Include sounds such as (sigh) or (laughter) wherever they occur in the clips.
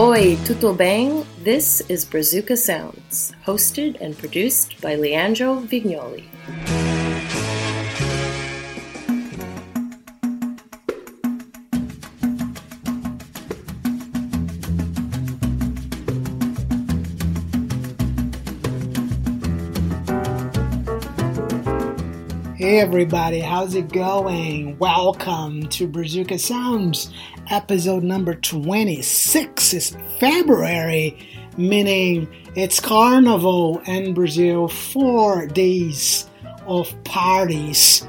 Oi, tudo bem? This is Brazuca Sounds, hosted and produced by Leandro Vignoli. Hey everybody, how's it going? Welcome to Brazuca Sounds, episode number 26. It's February, meaning it's Carnival in Brazil, four days of parties,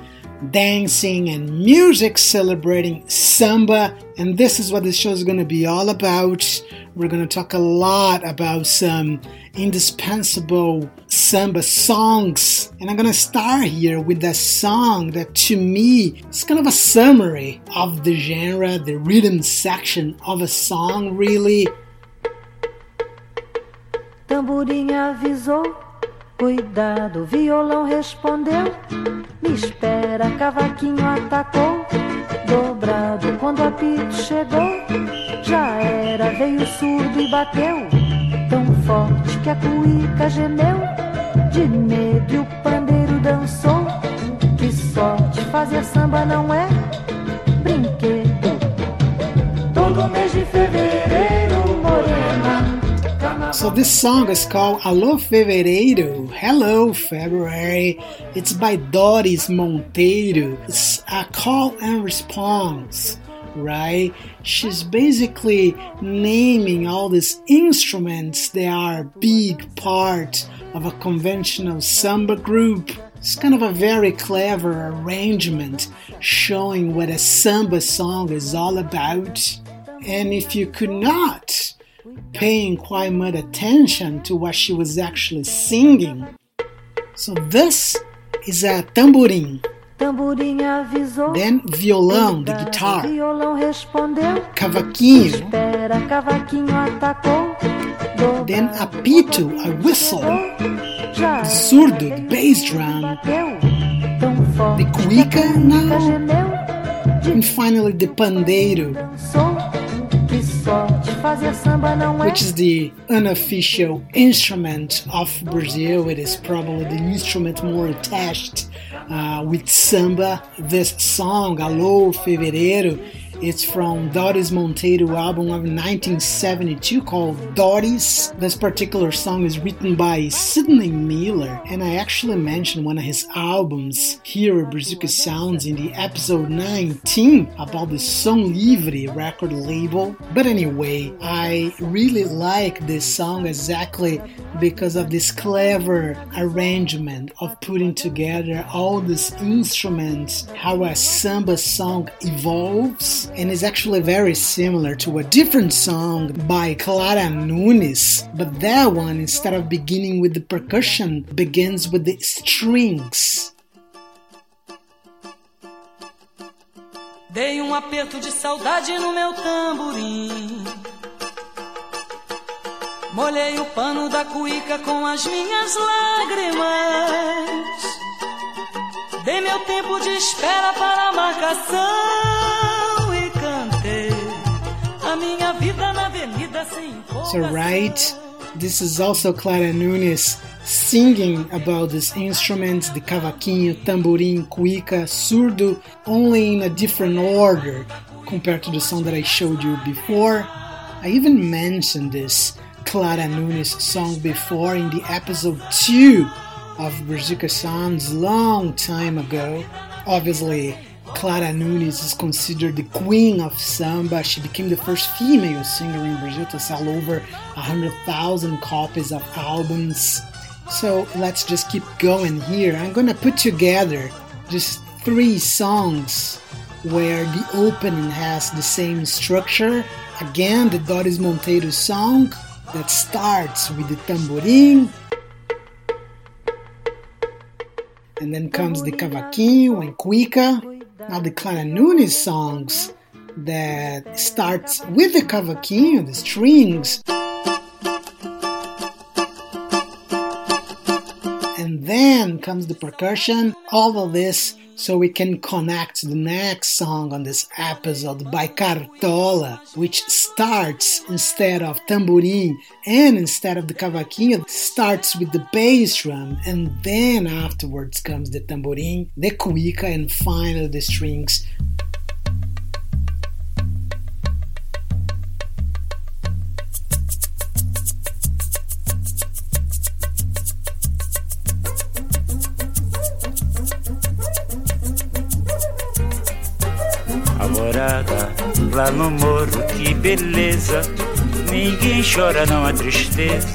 dancing, and music celebrating samba. And this is what this show is going to be all about. We're going to talk a lot about some indispensable samba songs. And I'm gonna start here with a song that to me is kind of a summary of the genre, the rhythm section of a song, really. Tamborim avisou, cuidado, violão respondeu. Me espera, cavaquinho atacou. Dobrado quando o apito chegou, já era, veio surdo e bateu forte que a cuíca gemeu. De medo e o pandeiro dançou. Que sorte, fazer samba não é brinquedo. Todo mês de fevereiro, morena. So this song is called Alô Fevereiro. Hello February. It's by Doris Monteiro. It's a call and response right? She's basically naming all these instruments that are a big part of a conventional samba group. It's kind of a very clever arrangement showing what a samba song is all about. And if you could not paying quite much attention to what she was actually singing, so this is a tamborim. Tamborim avisou. Then violão, the guitar. Violão respondeu. Cavaquinho. Espera, cavaquinho atacou. Then apito, a whistle. The surdo, the bass drum. The cuica now. And finally the pandeiro. Which is the unofficial instrument of Brazil. It is probably the instrument more attached uh, with samba. This song, Alô Fevereiro, it's from Doris Monteiro album of 1972 called Doris. This particular song is written by Sidney Miller, and I actually mentioned one of his albums here at Brazuca Sounds in the episode 19 about the Som Livre record label. But anyway, I really like this song exactly because of this clever arrangement of putting together all these instruments, how a samba song evolves and is actually very similar to a different song by Clara Nunes, but that one, instead of beginning with the percussion, begins with the strings. Dei um aperto de saudade no meu tamborim. Molhei o pano da cuíca com as minhas lágrimas. Dei meu tempo de espera para a marcação. So, right, this is also Clara Nunes singing about these instruments the cavaquinho, tamborim, cuica, surdo, only in a different order compared to the song that I showed you before. I even mentioned this Clara Nunes song before in the episode 2 of Brazuca Sounds long time ago. Obviously, Clara Nunes is considered the queen of samba. She became the first female singer in Brazil to sell over 100,000 copies of albums. So let's just keep going here. I'm gonna put together just three songs where the opening has the same structure. Again, the Doris Monteiro song that starts with the tamborim. And then comes the cavaquinho and cuica. Now the Clara Nunes songs that starts with the cavaquinho, the strings, and then comes the percussion. All of this so we can connect the next song on this episode by Cartola, which starts instead of tamborim and instead of the cavaquinho, starts with the bass drum, and then afterwards comes the tamborim, the cuica, and finally the strings beleza. Ninguém chora, não há tristeza.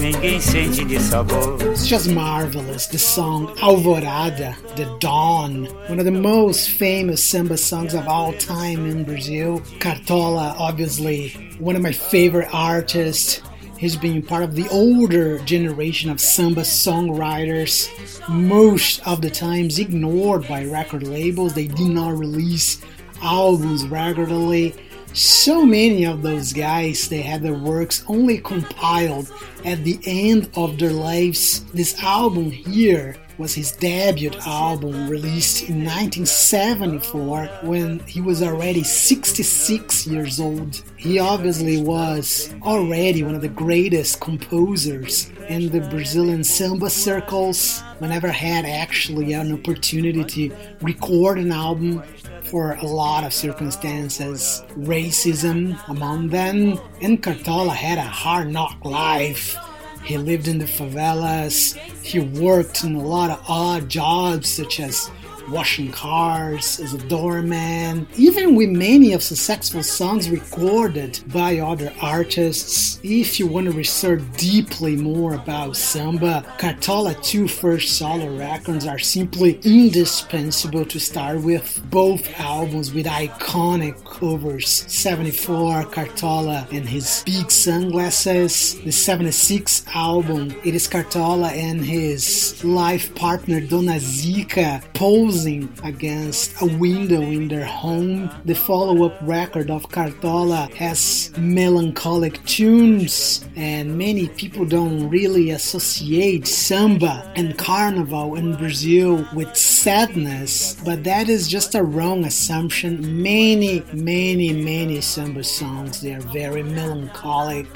Ninguém sente sabor. It's just marvelous. The song Alvorada, The Dawn, one of the most famous samba songs of all time in Brazil. Cartola, obviously, one of my favorite artists. He's been part of the older generation of samba songwriters, most of the times ignored by record labels. They did not release albums regularly. So many of those guys, they had their works only compiled at the end of their lives. This album here was his debut album released in 1974 when he was already 66 years old. He obviously was already one of the greatest composers in the Brazilian samba circles, whenever had actually an opportunity to record an album for a lot of circumstances, racism among them, and Cartola had a hard knock life he lived in the favelas. He worked in a lot of odd jobs, such as washing cars, as a doorman, even with many of successful songs recorded by other artists. If you want to research deeply more about samba, Cartola 2 first solo records are simply indispensable to start with. Both albums with iconic covers 74 Cartola and his big sunglasses, the 76 album, it is Cartola and his life partner Dona Zica posing against a window in their home. The follow up record of Cartola has melancholic tunes, and many people don't really associate samba and carnival in Brazil with sadness, but that is just a wrong assumption. Many, many, many samba songs they are very melancholic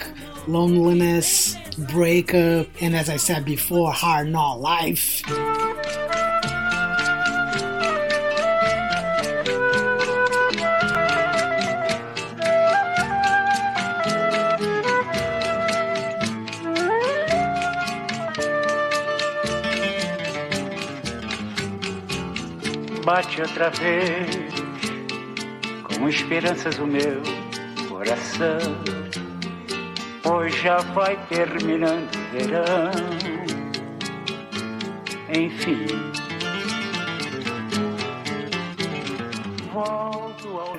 loneliness, breakup, and as I said before, hard not life. Bate outra vez, com esperanças o meu coração, pois já vai terminando o verão. Enfim.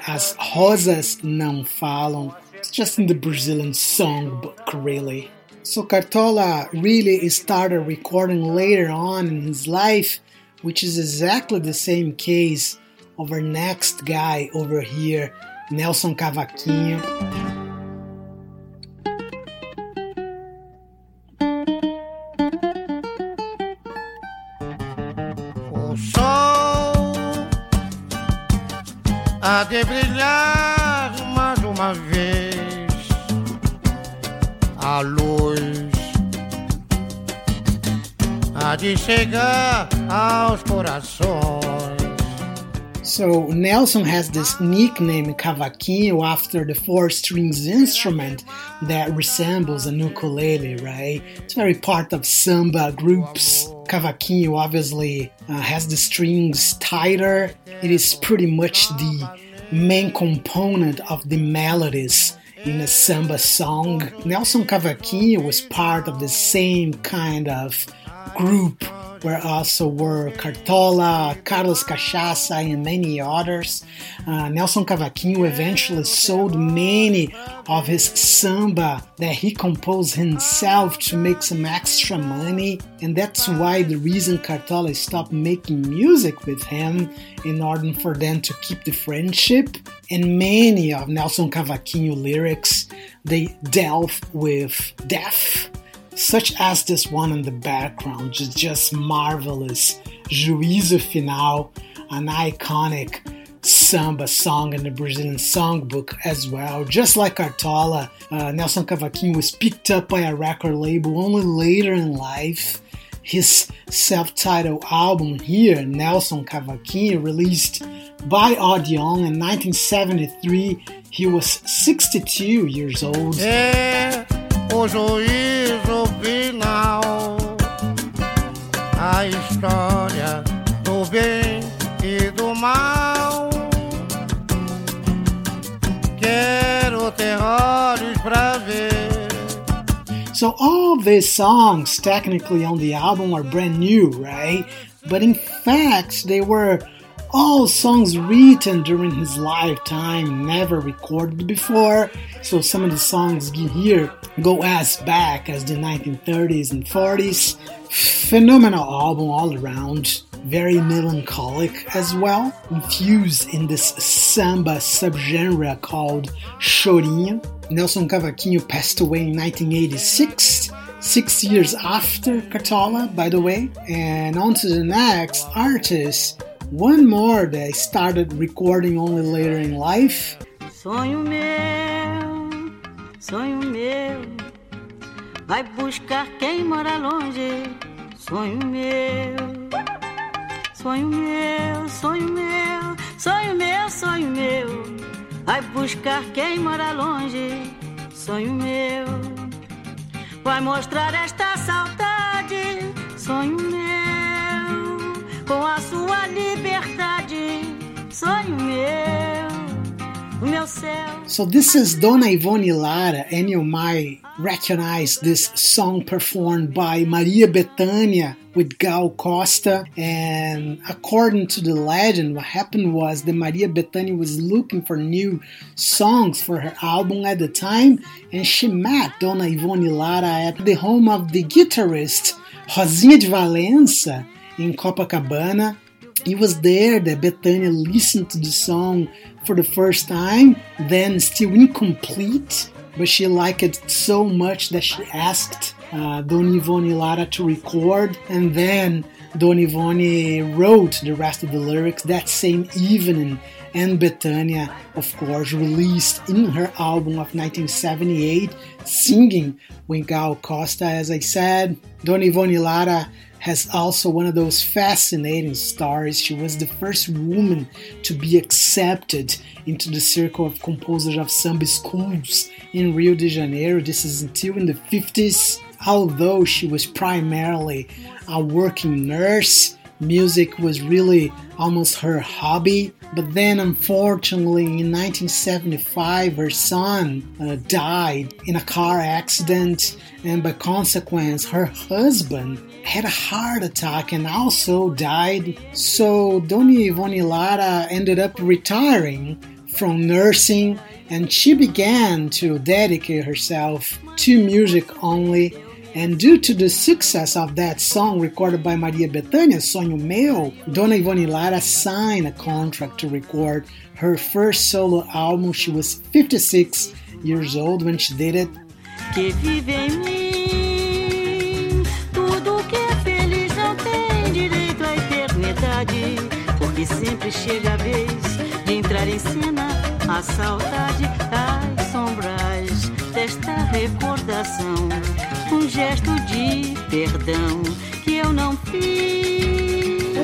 As rosas não falam. It's just in the Brazilian songbook, really. So Cartola really started recording later on in his life which is exactly the same case of our next guy over here, Nelson Cavaquinho. O sol há de aos corações. So Nelson has this nickname cavaquinho after the four strings instrument that resembles an ukulele, right? It's very part of samba groups. Cavaquinho obviously uh, has the strings tighter. It is pretty much the main component of the melodies in a samba song. Nelson Cavaquinho was part of the same kind of group where also were Cartola, Carlos Cachaça, and many others. Uh, Nelson Cavaquinho eventually sold many of his samba that he composed himself to make some extra money, and that's why the reason Cartola stopped making music with him in order for them to keep the friendship. And many of Nelson Cavaquinho lyrics they delve with death such as this one in the background, just, just marvelous. Juízo Final, an iconic samba song in the Brazilian songbook as well. Just like Cartola, uh, Nelson Cavaquinho was picked up by a record label only later in life. His self titled album here, Nelson Cavaquinho, released by Odeon in 1973, he was 62 years old. É a história do bem e do mal. Quero ter olhos pra ver. So all these songs technically on the album are brand new, right? But in fact, they were all songs written during his lifetime, never recorded before. So some of the songs here go as back as the 1930s and 40s. Phenomenal album all around, very melancholic as well, infused in this samba subgenre called chorinho. Nelson Cavaquinho passed away in 1986 six years after Cartola, by the way. And on to the next artist, one more that I started recording only later in life. Sonho meu, sonho meu, vai buscar quem mora longe. Sonho meu, sonho meu, sonho meu, sonho meu, sonho meu, vai buscar quem mora longe. Sonho meu, vai mostrar esta saudade. Sonho meu, com a So this is Dona Ivone Lara, and you might recognize this song performed by Maria Bethânia with Gal Costa. And according to the legend, what happened was that Maria Bethânia was looking for new songs for her album at the time, and she met Dona Ivone Lara at the home of the guitarist Rosinha de Valença in Copacabana. It was there that Bethânia listened to the song for the first time, then still incomplete, but she liked it so much that she asked uh, Don Ivone Lara to record, and then Don Ivone wrote the rest of the lyrics that same evening. And Bethânia, of course, released in her album of 1978, singing with Gal Costa, as I said. Don Ivone Lara has also one of those fascinating stories. She was the first woman to be accepted into the circle of composers of samba schools in Rio de Janeiro. This is until in the 50s. Although she was primarily a working nurse, music was really almost her hobby. But then, unfortunately, in 1975, her son uh, died in a car accident, and by consequence, her husband had a heart attack and also died. So, Dona Ivone Lara ended up retiring from nursing and she began to dedicate herself to music only. And due to the success of that song recorded by Maria Bethânia, Sonho Meu, Dona Ivone Lara signed a contract to record her first solo album. She was 56 years old when she did it. Gesto de perdão que eu não fiz.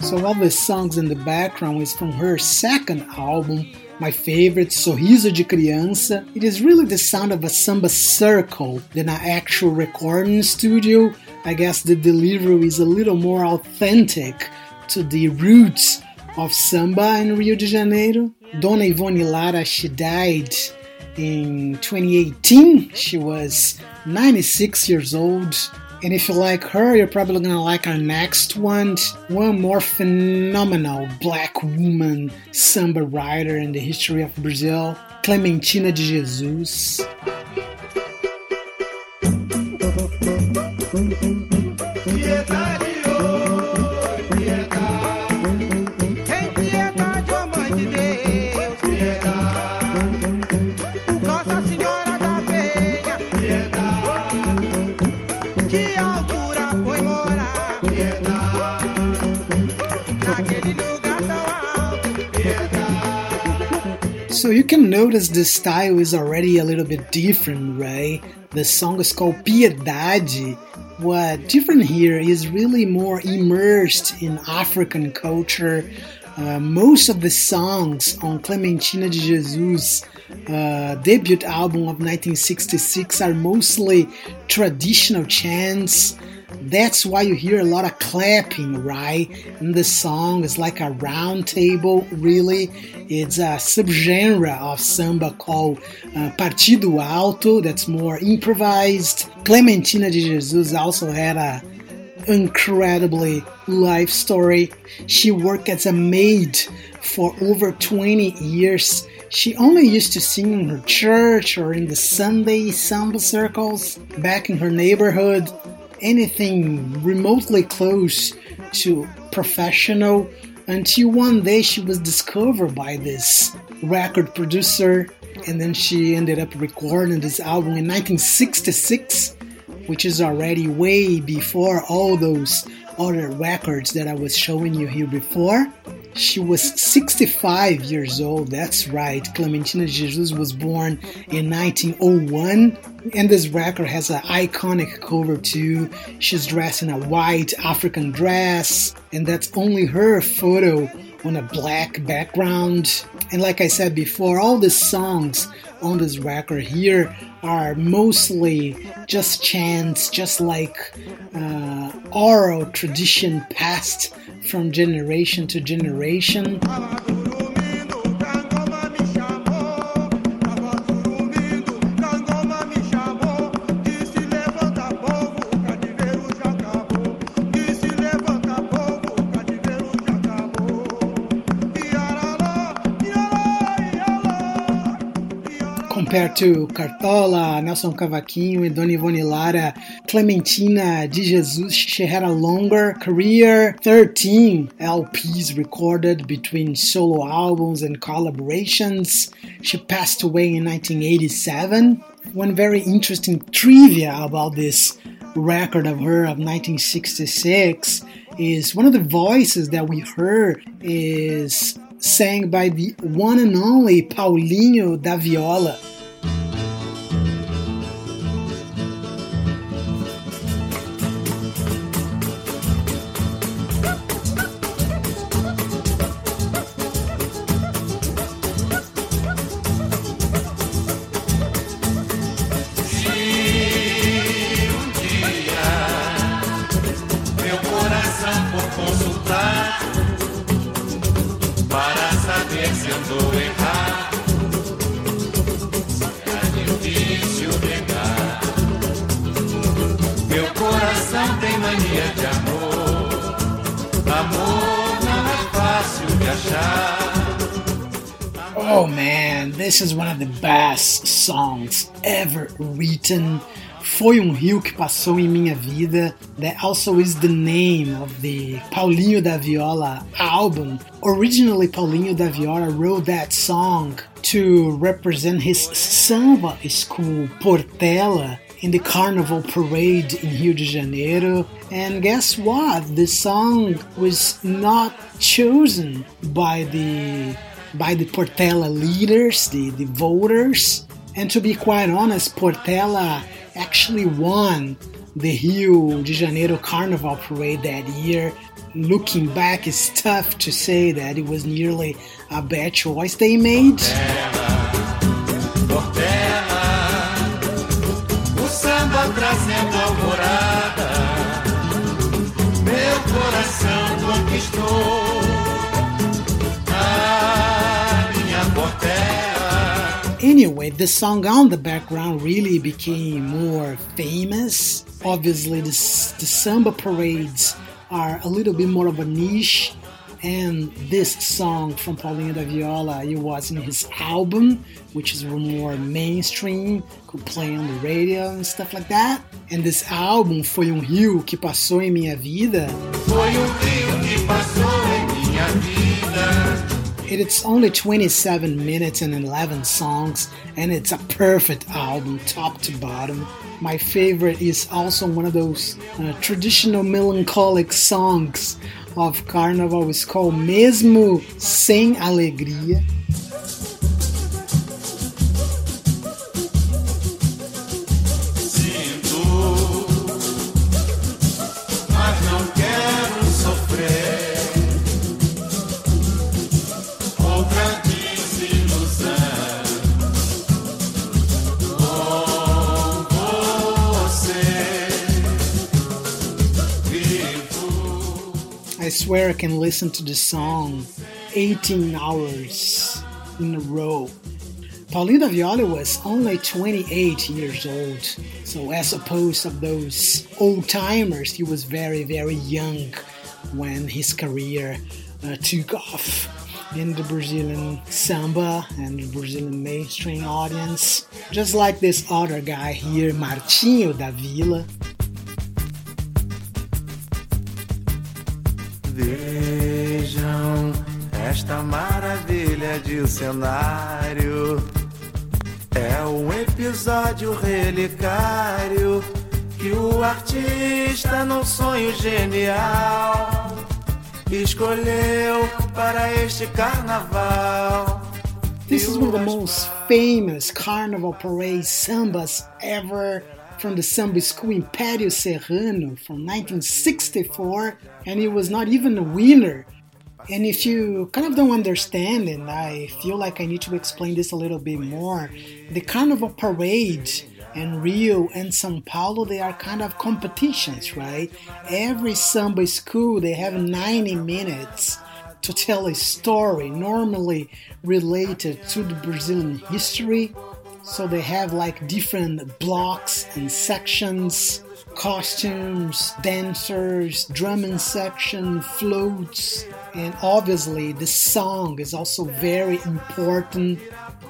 So all the songs in the background is from her second album, my favorite, Sorriso de Criança. It is really the sound of a samba circle than an actual recording studio. I guess the delivery is a little more authentic to the roots of samba in Rio de Janeiro. Dona Ivone Lara, she died in 2018. She was 96 years old. And if you like her, you're probably gonna like our next one. One more phenomenal black woman samba writer in the history of Brazil, Clementina de Jesus. You can notice the style is already a little bit different, right? The song is called Piedade. What different here is really more immersed in African culture. Uh, most of the songs on Clementina de Jesus' uh, debut album of 1966 are mostly traditional chants that's why you hear a lot of clapping, right? In the song, it's like a round table, really. It's a subgenre of samba called uh, Partido Alto, that's more improvised. Clementina de Jesus also had a incredibly life story. She worked as a maid for over 20 years. She only used to sing in her church or in the Sunday samba circles back in her neighborhood anything remotely close to professional until one day she was discovered by this record producer and then she ended up recording this album in 1966 which is already way before all those other records that I was showing you here before she was 65 years old. That's right. Clementina Jesus was born in 1901. And this record has an iconic cover too. She's dressed in a white African dress, and that's only her photo on a black background. And like I said before, all the songs on this record here are mostly just chants, just like uh, oral tradition passed from generation to generation. Compared to Cartola, Nelson Cavaquinho, and Dona Ivone Lara, Clementina de Jesus, she had a longer career, 13 LPs recorded between solo albums and collaborations. She passed away in 1987. One very interesting trivia about this record of her of 1966 is one of the voices that we heard is sang by the one and only Paulinho da Viola. This is one of the best songs ever written. Foi um rio que passou em minha vida. That also is the name of the Paulinho da Viola album. Originally, Paulinho da Viola wrote that song to represent his samba school, Portela, in the Carnival Parade in Rio de Janeiro. And guess what? The song was not chosen by the by the Portela leaders, the, the voters. And to be quite honest, Portela actually won the Rio de Janeiro Carnival Parade that year. Looking back, it's tough to say that it was nearly a bad choice they made. Anyway, the song on the background really became more famous. Obviously, the, the samba parades are a little bit more of a niche and this song from Paulinho da Viola, it was in his album, which is more mainstream, could play on the radio and stuff like that. And this album, Foi um Rio que Passou em Minha Vida. It's only 27 minutes and 11 songs, and it's a perfect album, top to bottom. My favorite is also one of those uh, traditional melancholic songs of Carnival is called Mesmo Sem Alegria. Swear I can listen to the song 18 hours in a row. Paulinho da Viola was only 28 years old, so as opposed to those old timers, he was very, very young when his career uh, took off in the Brazilian samba and the Brazilian mainstream audience. Just like this other guy here, Martinho da Vila. Vejam esta maravilha de cenário. É um episódio relicário que o artista, num sonho genial, escolheu para este carnaval. This is one of the most famous carnival parade sambas ever from the samba school Império Serrano from 1964, and he was not even a winner. And if you kind of don't understand, and I feel like I need to explain this a little bit more, the carnival parade and Rio and Sao Paulo, they are kind of competitions, right? Every samba school, they have 90 minutes to tell a story, normally related to the Brazilian history. So they have like different blocks and sections, costumes, dancers, drumming section, floats, and obviously the song is also very important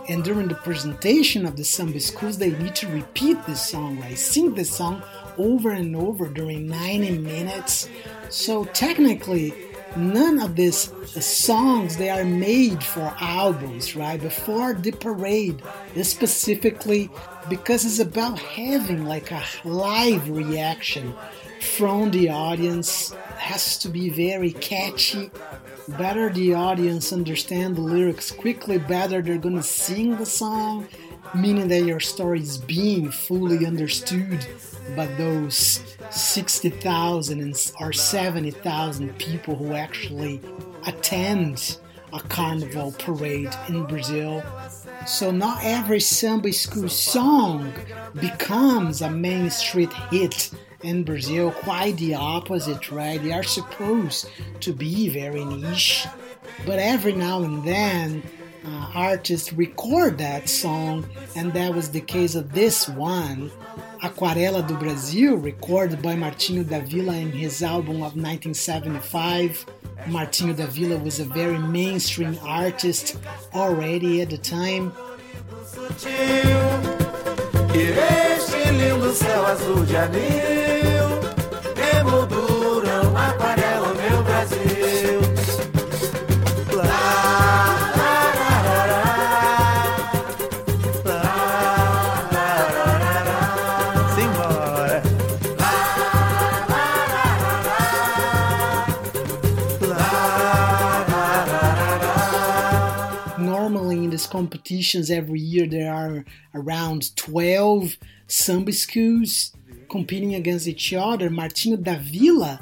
and during the presentation of the Samba schools, they need to repeat this song, right? Sing the song over and over during 90 minutes. So technically, none of these songs they are made for albums, right? Before the parade, specifically because it's about having like a live reaction from the audience. It has to be very catchy better the audience understand the lyrics quickly, better they're gonna sing the song, meaning that your story is being fully understood by those 60,000 or 70,000 people who actually attend a carnival parade in Brazil. So not every samba school song becomes a main street hit in Brazil quite the opposite, right? They are supposed to be very niche, but every now and then uh, artists record that song, and that was the case of this one, Aquarela do Brasil, recorded by Martinho da Vila in his album of 1975. Martinho da Vila was a very mainstream artist already at the time. Competitions every year there are around 12 samba schools competing against each other. Martinho da Vila,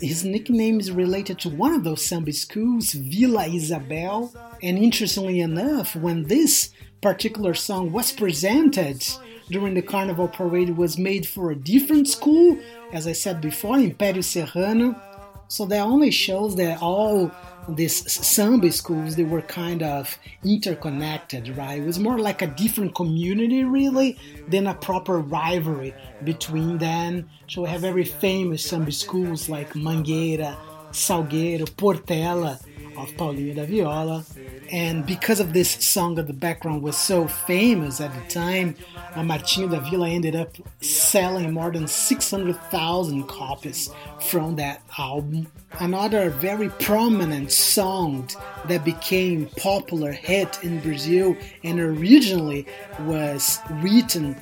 his nickname is related to one of those samba schools, Vila Isabel. And interestingly enough, when this particular song was presented during the Carnival Parade, it was made for a different school, as I said before, Império Serrano. So that only shows that all these samba schools they were kind of interconnected right? It was more like a different community really than a proper rivalry between them. So we have very famous samba schools like mangueira salgueiro portela of paulinho da viola and because of this song of the background was so famous at the time Martinho da Viola ended up selling more than 600,000 copies from that album. Another very prominent song that became popular hit in Brazil and originally was written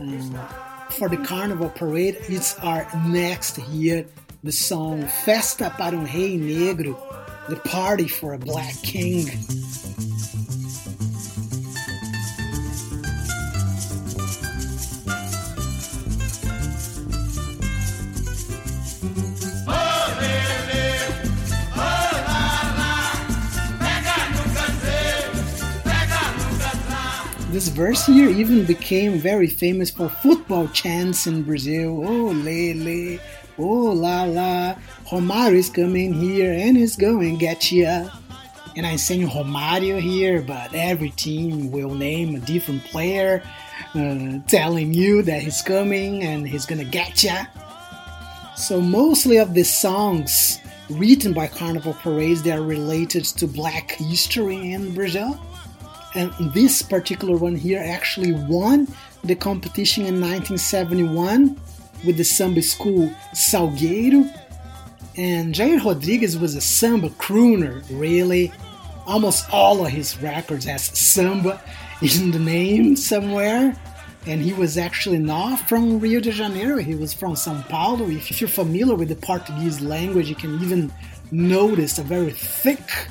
uh, for the Carnival Parade is our next hit, the song Festa para um Rei Negro, the party for a black king. This verse here even became very famous for football chants in Brazil. Oh, Lele, Oh la la, Romario is coming here and he's going to get ya. And I'm saying Romario here, but every team will name a different player, uh, telling you that he's coming and he's gonna get ya. So mostly of the songs written by Carnival Parades they are related to Black history in Brazil. And this particular one here actually won the competition in 1971 with the samba school Salgueiro. And Jair Rodrigues was a samba crooner, really. Almost all of his records has samba in the name somewhere. And he was actually not from Rio de Janeiro, he was from Sao Paulo. If you're familiar with the Portuguese language, you can even notice a very thick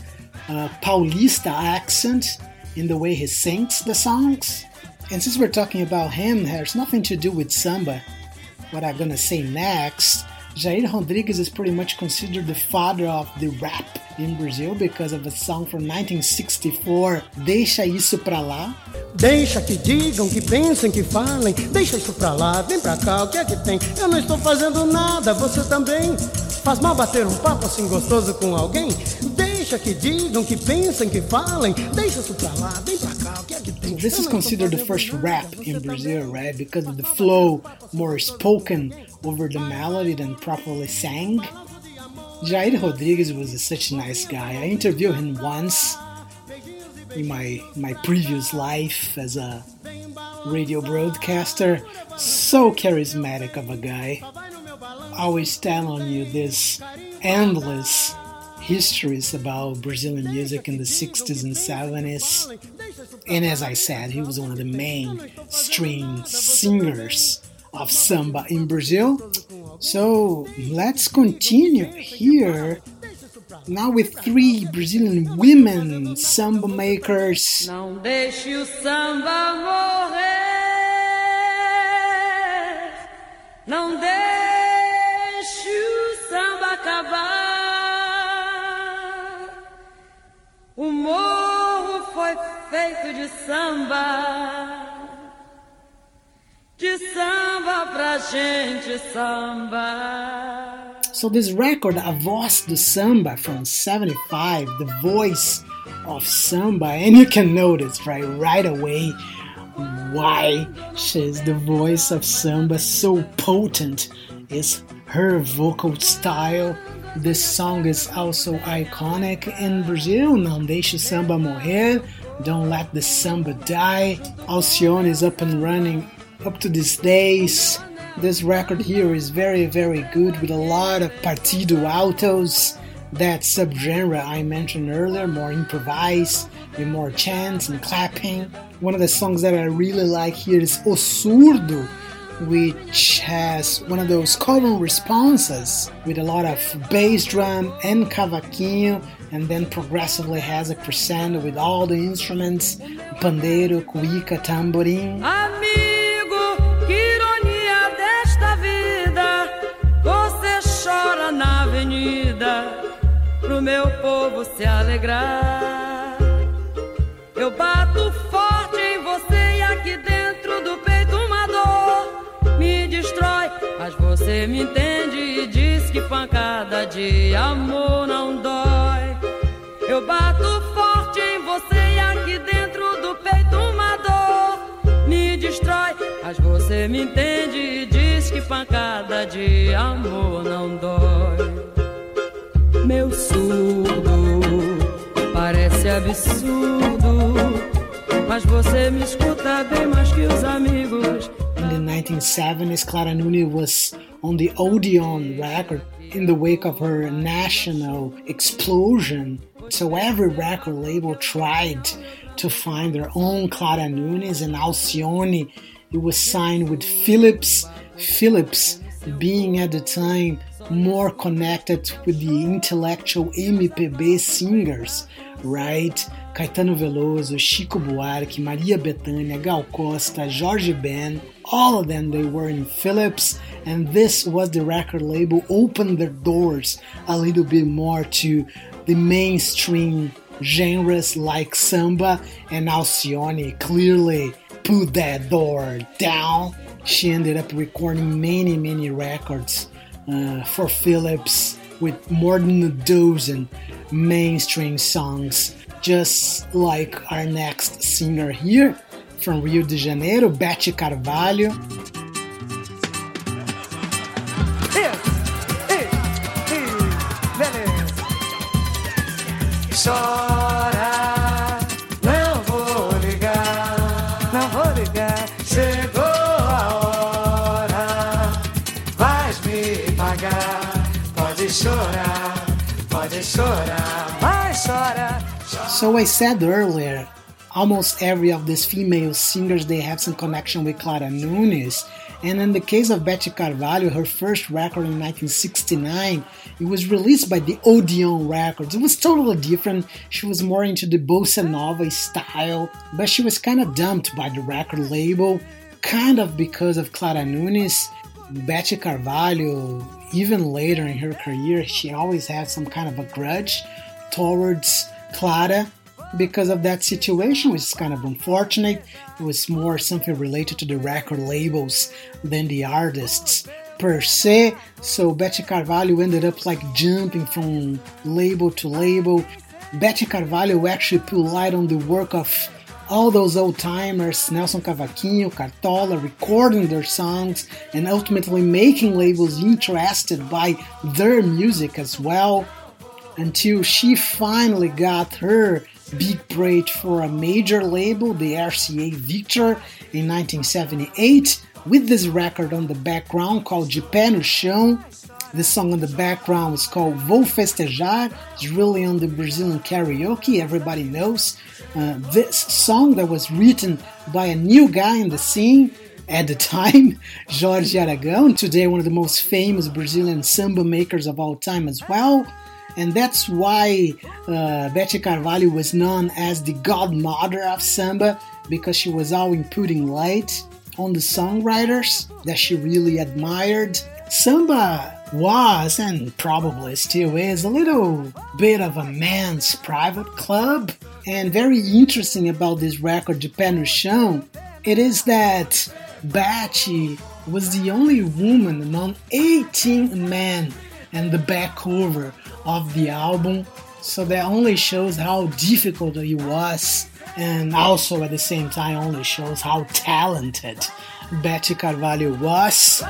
uh, Paulista accent in the way he sings the songs. And since we're talking about him, there's nothing to do with samba. What I'm gonna say next, Jair Rodrigues is pretty much considered the father of the rap in Brazil because of a song from 1964, Deixa Isso Pra Lá. Deixa que digam, que pensem, que falem, deixa isso pra lá, vem pra cá, o que é que tem? Eu não estou fazendo nada, você também. Faz mal bater um papo assim gostoso com alguém? Deixa que digam, que pensem, que falem, deixa isso pra lá, vem pra cá, o que é que tem? This is considered the first rap in Brazil, right? Because of the flow more spoken over the melody than properly sang. Jair Rodrigues was such a nice guy. I interviewed him once in my my previous life as a radio broadcaster. So charismatic of a guy. Always telling you this endless histories about Brazilian music in the 60s and 70s. And as I said, he was one of the main string singers of samba in Brazil. So let's continue here now with three Brazilian women samba makers. Não deixe o samba acabar. O morro foi feito de samba. De samba pra gente samba. So this record, A Voz do Samba from 75, the voice of samba, and you can notice right right away why she's the voice of samba so potent is her vocal style. This song is also iconic in Brazil. Não deixe samba morrer. Don't let the samba die. Alcione is up and running up to these days. This record here is very, very good with a lot of partido altos, that subgenre I mentioned earlier, more improvised, with more chants and clapping. One of the songs that I really like here is O Surdo, which has one of those common responses with a lot of bass drum and cavaquinho, and then progressively has a crescendo with all the instruments pandeiro, cuíca, tamborim. Pro meu povo se alegrar. Eu bato forte em você e aqui dentro do peito uma dor me destrói. Mas você me entende e diz que pancada de amor não dói. Eu bato forte em você e aqui dentro do peito uma dor me destrói. Mas você me entende e diz que pancada de amor não dói. Meu surdo parece absurdo, mas você me escuta bem mais que os amigos. In the 1970s, Clara Nunes was on the Odeon record in the wake of her national explosion. So every record label tried to find their own Clara Nunes and Alcione. It was signed with Philips. Philips being at the time more connected with the intellectual MPB singers, right? Caetano Veloso, Chico Buarque, Maria Bethânia, Gal Costa, Jorge Ben, all of them they were in Philips, and this was the record label opened their doors a little bit more to the mainstream genres like samba and Alcione clearly put that door down. She ended up recording many, many records uh, for Philips with more than a dozen mainstream songs, just like our next singer here from Rio de Janeiro, Beth Carvalho. So I said earlier, almost every of these female singers they have some connection with Clara Nunes. And in the case of Beth Carvalho, her first record in 1969, it was released by the Odeon Records. It was totally different. She was more into the bossa nova style, but she was kind of dumped by the record label, kind of because of Clara Nunes. Beth Carvalho, even later in her career, she always had some kind of a grudge towards Clara because of that situation, which is kind of unfortunate. It was more something related to the record labels than the artists per se. So Beth Carvalho ended up like jumping from label to label. Beth Carvalho actually put light on the work of all those old timers, Nelson Cavaquinho, Cartola, recording their songs and ultimately making labels interested by their music as well until she finally got her big break for a major label, the RCA Victor, in 1978, with this record on the background called De Pé no Chão. This song on the background is called Vou Festejar. It's really on the Brazilian karaoke, everybody knows. Uh, this song that was written by a new guy in the scene at the (laughs) time, Jorge Aragão, today one of the most famous Brazilian samba makers of all time as well and that's why uh, Beth Carvalho was known as the godmother of samba because she was always putting light on the songwriters that she really admired. Samba was and probably still is a little bit of a man's private club. And very interesting about this record, Pé no it is that Beth was the only woman among 18 men and the back cover of the album. So that only shows how difficult it was, and also at the same time only shows how talented Beth Carvalho was.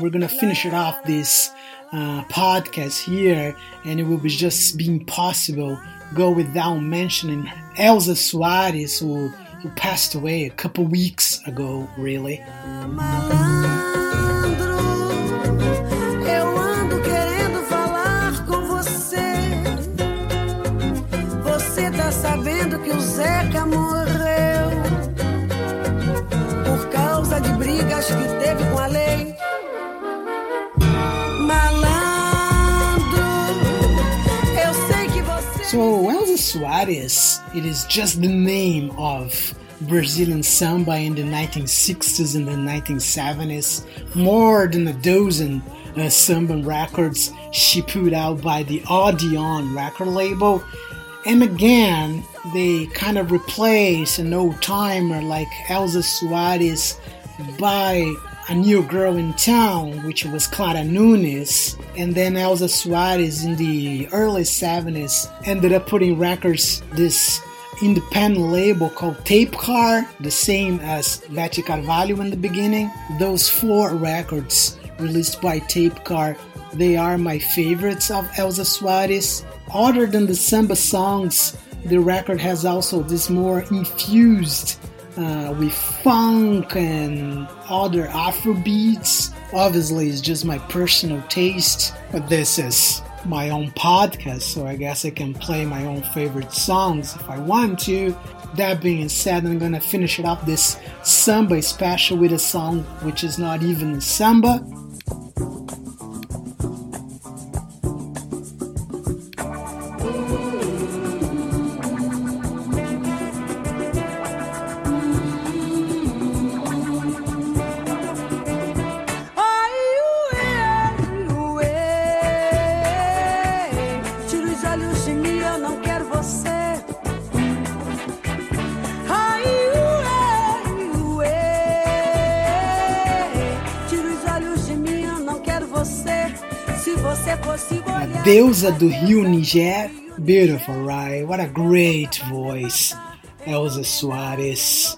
We're gonna finish it off this uh, podcast here, and it will be just be impossible go without mentioning Elza Soares, who who passed away a couple weeks ago, really. Soares, it is just the name of Brazilian samba in the 1960s and the 1970s. More than a dozen uh, samba records she put out by the Odeon record label. And again, they kind of replace an old timer like Elza Soares by a new girl in town, which was Clara Nunes, and then Elza Soares in the early 70s ended up putting records this independent label called Tapecar, the same as Beth Carvalho in the beginning. Those four records released by Tapecar, they are my favorites of Elza Soares. Other than the samba songs, the record has also this more infused uh, with funk and other Afro beats. Obviously, it's just my personal taste, but this is my own podcast, so I guess I can play my own favorite songs if I want to. That being said, I'm gonna finish it up this samba special with a song which is not even samba. A deusa do Rio Niger. Beautiful, right? What a great voice. Elza Soares.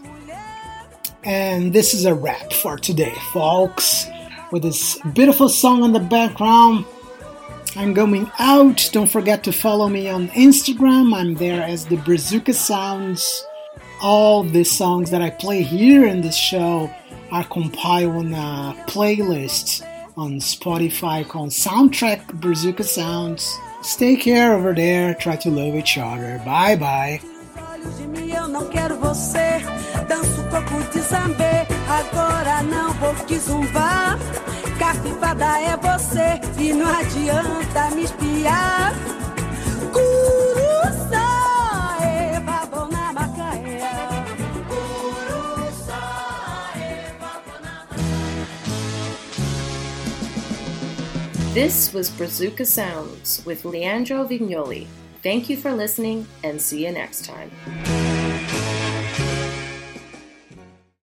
And this is a wrap for today, folks. With this beautiful song in the background, I'm going out. Don't forget to follow me on Instagram. I'm there as the Brazuca Sounds. All the songs that I play here in this show are compiled in a playlist on Spotify called Soundtrack Brazuca Sounds. Stay care over there, try to love each other. Bye bye. Agora não vou te zumbar. É você e não adianta me espiar. This was Brazuca Sounds with Leandro Vignoli. Thank you for listening and see you next time.